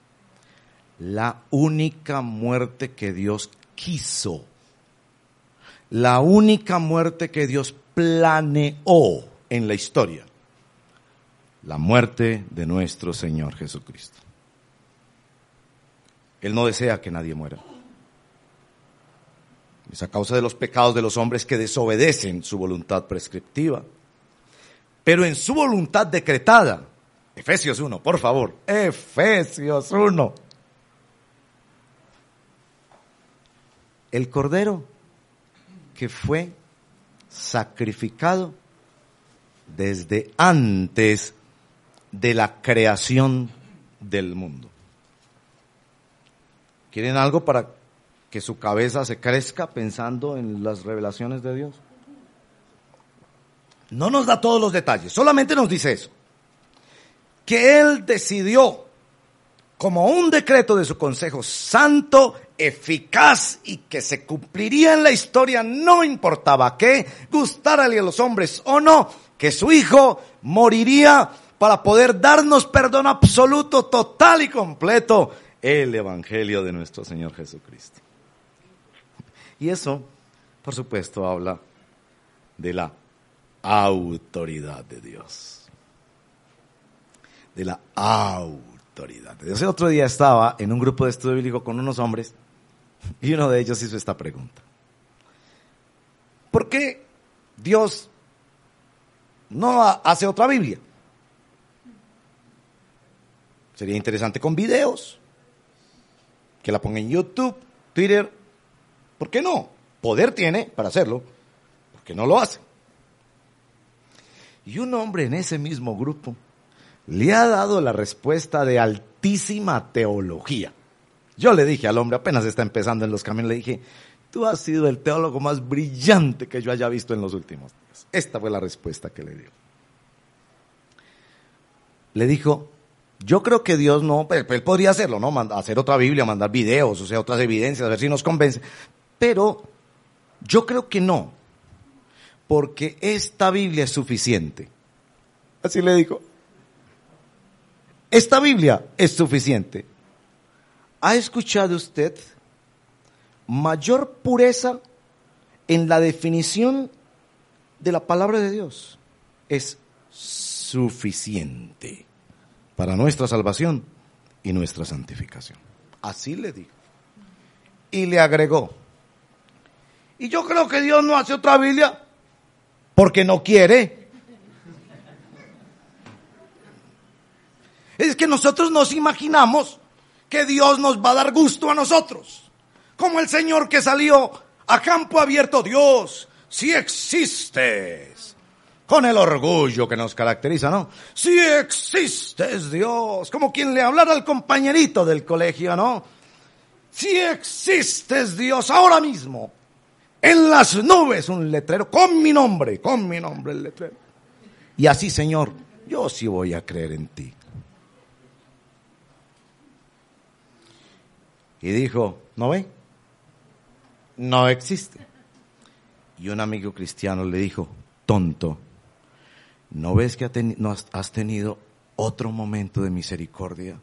La única muerte que Dios quiso la única muerte que Dios planeó en la historia, la muerte de nuestro Señor Jesucristo. Él no desea que nadie muera. Es a causa de los pecados de los hombres que desobedecen su voluntad prescriptiva. Pero en su voluntad decretada, Efesios 1, por favor, Efesios 1. El Cordero que fue sacrificado desde antes de la creación del mundo. ¿Quieren algo para que su cabeza se crezca pensando en las revelaciones de Dios? No nos da todos los detalles, solamente nos dice eso. Que Él decidió, como un decreto de su Consejo Santo, eficaz y que se cumpliría en la historia, no importaba qué, gustarle a los hombres o no, que su hijo moriría para poder darnos perdón absoluto, total y completo, el Evangelio de nuestro Señor Jesucristo. Y eso, por supuesto, habla de la autoridad de Dios. De la autoridad de Dios. El otro día estaba en un grupo de estudio bíblico con unos hombres y uno de ellos hizo esta pregunta. ¿Por qué Dios no hace otra Biblia? Sería interesante con videos, que la ponga en YouTube, Twitter. ¿Por qué no? Poder tiene para hacerlo, porque no lo hace. Y un hombre en ese mismo grupo le ha dado la respuesta de altísima teología. Yo le dije al hombre, apenas está empezando en los caminos, le dije, tú has sido el teólogo más brillante que yo haya visto en los últimos días. Esta fue la respuesta que le dio. Le dijo, yo creo que Dios no, él podría hacerlo, ¿no? Hacer otra Biblia, mandar videos, o sea, otras evidencias, a ver si nos convence. Pero yo creo que no. porque esta Biblia es suficiente. Así le digo. Esta Biblia es suficiente. ¿Ha escuchado usted mayor pureza en la definición de la palabra de Dios? Es suficiente para nuestra salvación y nuestra santificación. Así le digo. Y le agregó. Y yo creo que Dios no hace otra Biblia porque no quiere. Es que nosotros nos imaginamos que Dios nos va a dar gusto a nosotros. Como el Señor que salió a campo abierto. Dios, si existes. Con el orgullo que nos caracteriza, ¿no? Si existes, Dios. Como quien le hablara al compañerito del colegio, ¿no? Si existes, Dios, ahora mismo. En las nubes un letrero con mi nombre, con mi nombre el letrero. Y así, Señor, yo sí voy a creer en ti. Y dijo, ¿no ve? No existe. Y un amigo cristiano le dijo, tonto, ¿no ves que no has tenido otro momento de misericordia?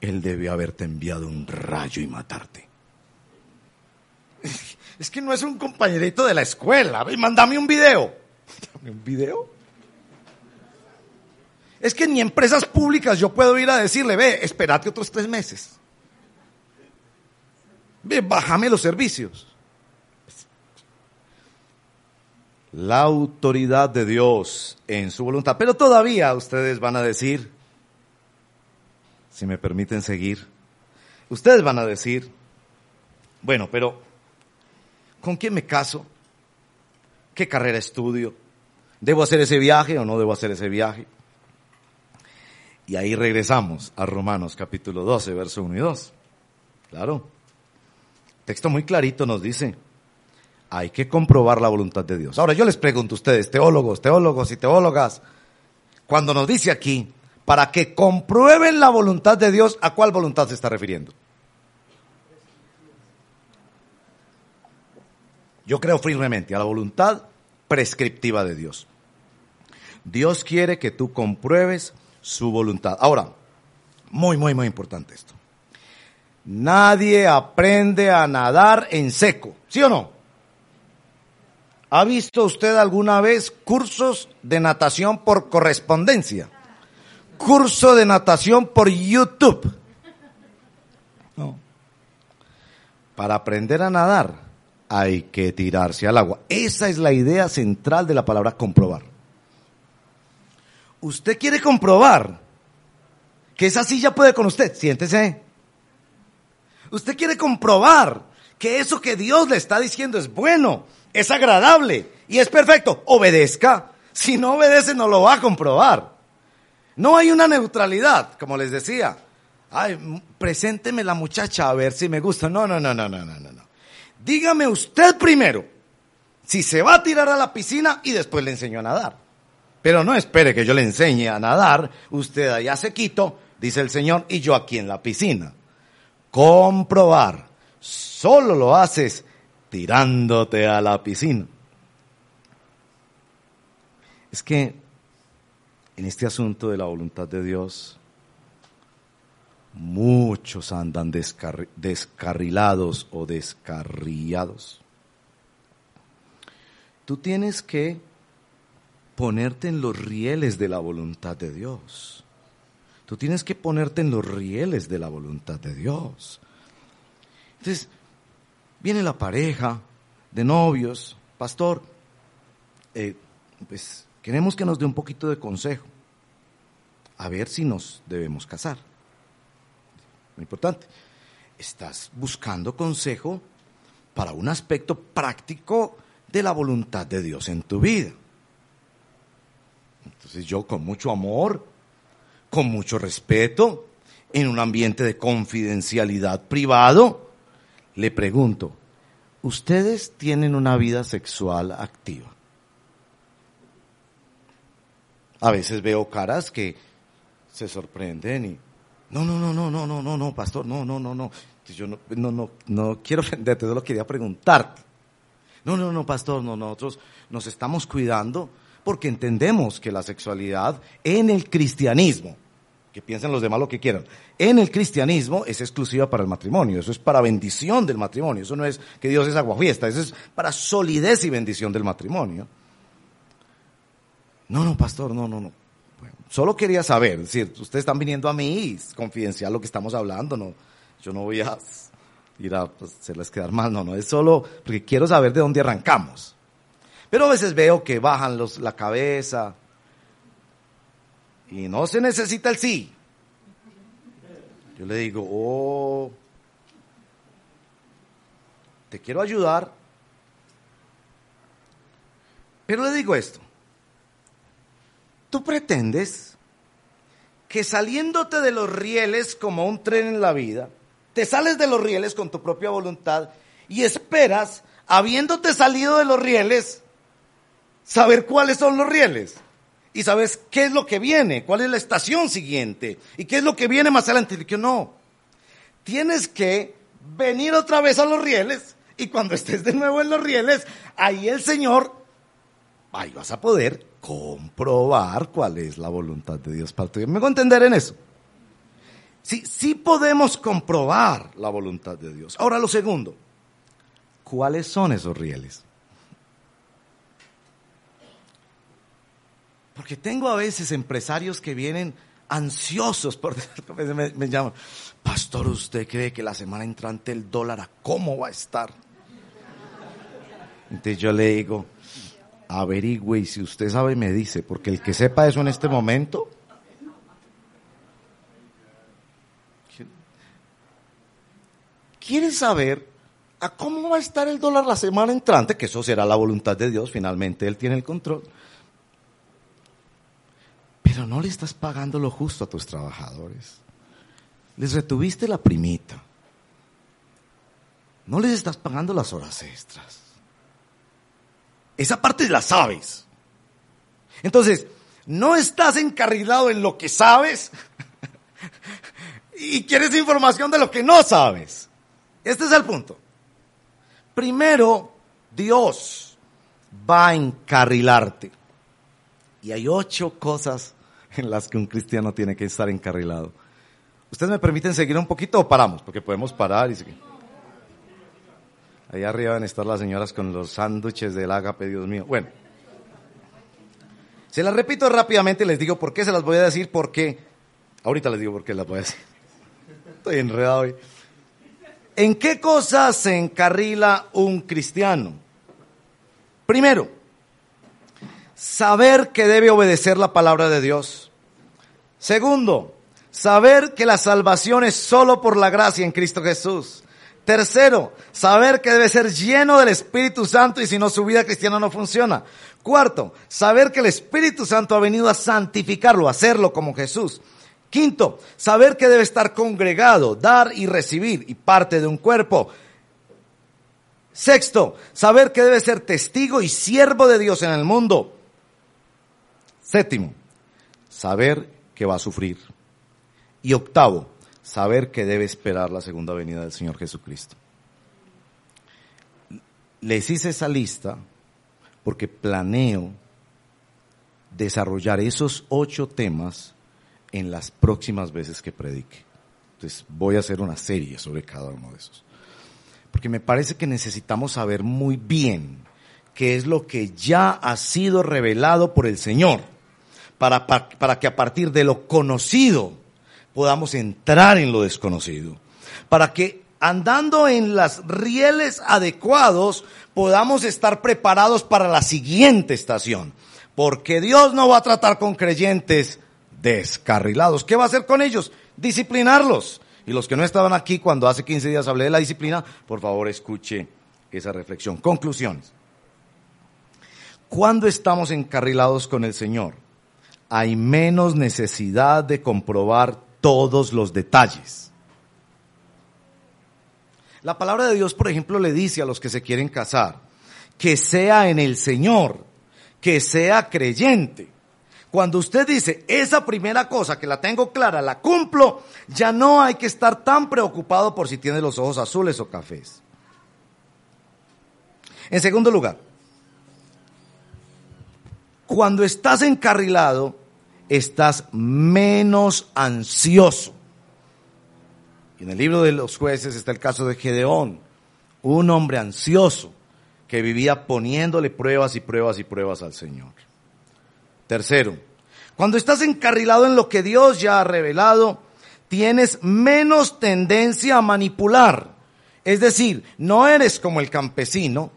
Él debió haberte enviado un rayo y matarte. Es que no es un compañerito de la escuela. Mándame un video. ¿Dame un video? Es que ni empresas públicas yo puedo ir a decirle, ve, espérate otros tres meses. Ve, bájame los servicios. La autoridad de Dios en su voluntad. Pero todavía ustedes van a decir, si me permiten seguir, ustedes van a decir, bueno, pero ¿con quién me caso? ¿Qué carrera estudio? ¿Debo hacer ese viaje o no debo hacer ese viaje? Y ahí regresamos a Romanos capítulo 12, verso 1 y 2. Claro. Texto muy clarito nos dice, hay que comprobar la voluntad de Dios. Ahora yo les pregunto a ustedes, teólogos, teólogos y teólogas, cuando nos dice aquí, para que comprueben la voluntad de Dios, ¿a cuál voluntad se está refiriendo? Yo creo firmemente a la voluntad prescriptiva de Dios. Dios quiere que tú compruebes su voluntad. Ahora, muy, muy, muy importante esto. Nadie aprende a nadar en seco, ¿sí o no? ¿Ha visto usted alguna vez cursos de natación por correspondencia? curso de natación por YouTube. No. Para aprender a nadar hay que tirarse al agua. Esa es la idea central de la palabra comprobar. Usted quiere comprobar que esa silla puede con usted. Siéntese. Usted quiere comprobar que eso que Dios le está diciendo es bueno, es agradable y es perfecto. Obedezca. Si no obedece, no lo va a comprobar. No hay una neutralidad, como les decía. Ay, presénteme la muchacha a ver si me gusta. No, no, no, no, no, no, no. Dígame usted primero si se va a tirar a la piscina y después le enseño a nadar. Pero no espere que yo le enseñe a nadar, usted allá se quito, dice el Señor, y yo aquí en la piscina. Comprobar. Solo lo haces tirándote a la piscina. Es que en este asunto de la voluntad de Dios, muchos andan descarrilados o descarriados. Tú tienes que ponerte en los rieles de la voluntad de Dios. Tú tienes que ponerte en los rieles de la voluntad de Dios. Entonces, viene la pareja de novios, pastor, eh, pues queremos que nos dé un poquito de consejo a ver si nos debemos casar. Muy importante. Estás buscando consejo para un aspecto práctico de la voluntad de Dios en tu vida. Entonces yo con mucho amor, con mucho respeto, en un ambiente de confidencialidad privado, le pregunto, ¿ustedes tienen una vida sexual activa? A veces veo caras que se sorprenden y no, no, no, no, no, no, no, no, pastor, no, no, no, no. Yo no, no, no, no quiero ofenderte, solo quería preguntarte. No, no, no, pastor, no, nosotros nos estamos cuidando porque entendemos que la sexualidad en el cristianismo, que piensen los demás lo que quieran, en el cristianismo es exclusiva para el matrimonio, eso es para bendición del matrimonio, eso no es que Dios es aguafiesta, eso es para solidez y bendición del matrimonio. No, no, pastor, no, no, no. solo quería saber, es decir, ustedes están viniendo a mí, es confidencial lo que estamos hablando, no, yo no voy a ir a pues, hacerles quedar mal, no, no, es solo porque quiero saber de dónde arrancamos. Pero a veces veo que bajan los, la cabeza y no se necesita el sí. Yo le digo, oh, te quiero ayudar, pero le digo esto, tú pretendes que saliéndote de los rieles como un tren en la vida, te sales de los rieles con tu propia voluntad y esperas, habiéndote salido de los rieles, saber cuáles son los rieles y sabes qué es lo que viene, cuál es la estación siguiente y qué es lo que viene más adelante. Y que no, tienes que venir otra vez a los rieles y cuando [laughs] estés de nuevo en los rieles, ahí el Señor, ahí vas a poder comprobar cuál es la voluntad de Dios para ti. ¿Me voy a entender en eso? Sí, sí podemos comprobar la voluntad de Dios. Ahora lo segundo, ¿cuáles son esos rieles? Porque tengo a veces empresarios que vienen ansiosos por [laughs] me, me llaman, pastor, ¿usted cree que la semana entrante el dólar a cómo va a estar? Entonces yo le digo, averigüe y si usted sabe me dice, porque el que sepa eso en este momento, quiere saber a cómo va a estar el dólar la semana entrante, que eso será la voluntad de Dios, finalmente Él tiene el control. No le estás pagando lo justo a tus trabajadores. Les retuviste la primita. No les estás pagando las horas extras. Esa parte la sabes. Entonces, no estás encarrilado en lo que sabes [laughs] y quieres información de lo que no sabes. Este es el punto. Primero, Dios va a encarrilarte. Y hay ocho cosas en las que un cristiano tiene que estar encarrilado. ¿Ustedes me permiten seguir un poquito o paramos? Porque podemos parar y seguir. Ahí arriba van a estar las señoras con los sándwiches del ágape, Dios mío. Bueno, se las repito rápidamente y les digo por qué se las voy a decir, porque ahorita les digo por qué las voy a decir. Estoy enredado hoy. ¿En qué cosas se encarrila un cristiano? Primero, saber que debe obedecer la palabra de Dios. Segundo, saber que la salvación es solo por la gracia en Cristo Jesús. Tercero, saber que debe ser lleno del Espíritu Santo y si no su vida cristiana no funciona. Cuarto, saber que el Espíritu Santo ha venido a santificarlo, a hacerlo como Jesús. Quinto, saber que debe estar congregado, dar y recibir y parte de un cuerpo. Sexto, saber que debe ser testigo y siervo de Dios en el mundo. Séptimo, saber que va a sufrir. Y octavo, saber que debe esperar la segunda venida del Señor Jesucristo. Les hice esa lista porque planeo desarrollar esos ocho temas en las próximas veces que predique. Entonces voy a hacer una serie sobre cada uno de esos. Porque me parece que necesitamos saber muy bien qué es lo que ya ha sido revelado por el Señor, para, que a partir de lo conocido podamos entrar en lo desconocido. Para que andando en las rieles adecuados podamos estar preparados para la siguiente estación. Porque Dios no va a tratar con creyentes descarrilados. ¿Qué va a hacer con ellos? Disciplinarlos. Y los que no estaban aquí cuando hace 15 días hablé de la disciplina, por favor escuche esa reflexión. Conclusiones. Cuando estamos encarrilados con el Señor, hay menos necesidad de comprobar todos los detalles. La palabra de Dios, por ejemplo, le dice a los que se quieren casar, que sea en el Señor, que sea creyente. Cuando usted dice, esa primera cosa que la tengo clara, la cumplo, ya no hay que estar tan preocupado por si tiene los ojos azules o cafés. En segundo lugar, cuando estás encarrilado, estás menos ansioso. Y en el libro de los jueces está el caso de Gedeón, un hombre ansioso que vivía poniéndole pruebas y pruebas y pruebas al Señor. Tercero, cuando estás encarrilado en lo que Dios ya ha revelado, tienes menos tendencia a manipular. Es decir, no eres como el campesino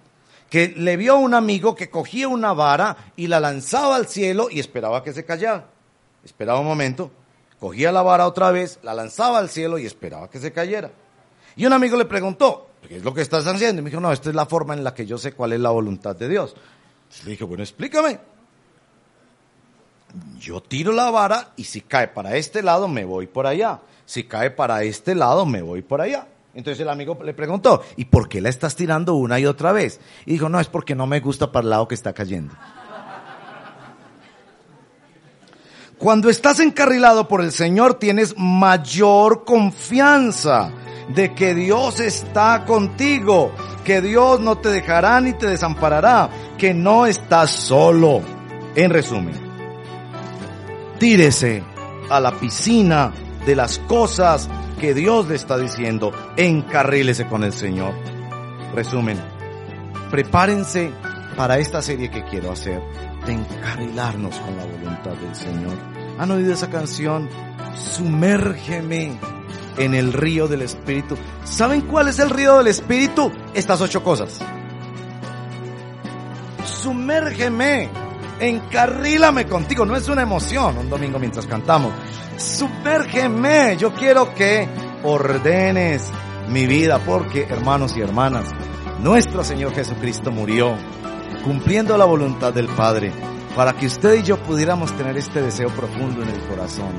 que le vio a un amigo que cogía una vara y la lanzaba al cielo y esperaba que se callara. Esperaba un momento, cogía la vara otra vez, la lanzaba al cielo y esperaba que se cayera. Y un amigo le preguntó, ¿qué es lo que estás haciendo? Y me dijo, no, esta es la forma en la que yo sé cuál es la voluntad de Dios. le dije, bueno, explícame. Yo tiro la vara y si cae para este lado, me voy por allá. Si cae para este lado, me voy por allá. Entonces el amigo le preguntó, ¿y por qué la estás tirando una y otra vez? Y dijo, no, es porque no me gusta para el lado que está cayendo. Cuando estás encarrilado por el Señor, tienes mayor confianza de que Dios está contigo, que Dios no te dejará ni te desamparará, que no estás solo. En resumen, tírese a la piscina de las cosas que Dios le está diciendo, encarrílese con el Señor. Resumen, prepárense para esta serie que quiero hacer, de encarrilarnos con la voluntad del Señor. ¿Han oído esa canción? Sumérgeme en el río del Espíritu. ¿Saben cuál es el río del Espíritu? Estas ocho cosas. Sumérgeme, encarrílame contigo. No es una emoción un domingo mientras cantamos sumérgeme. Yo quiero que ordenes mi vida porque, hermanos y hermanas, nuestro Señor Jesucristo murió cumpliendo la voluntad del Padre para que usted y yo pudiéramos tener este deseo profundo en el corazón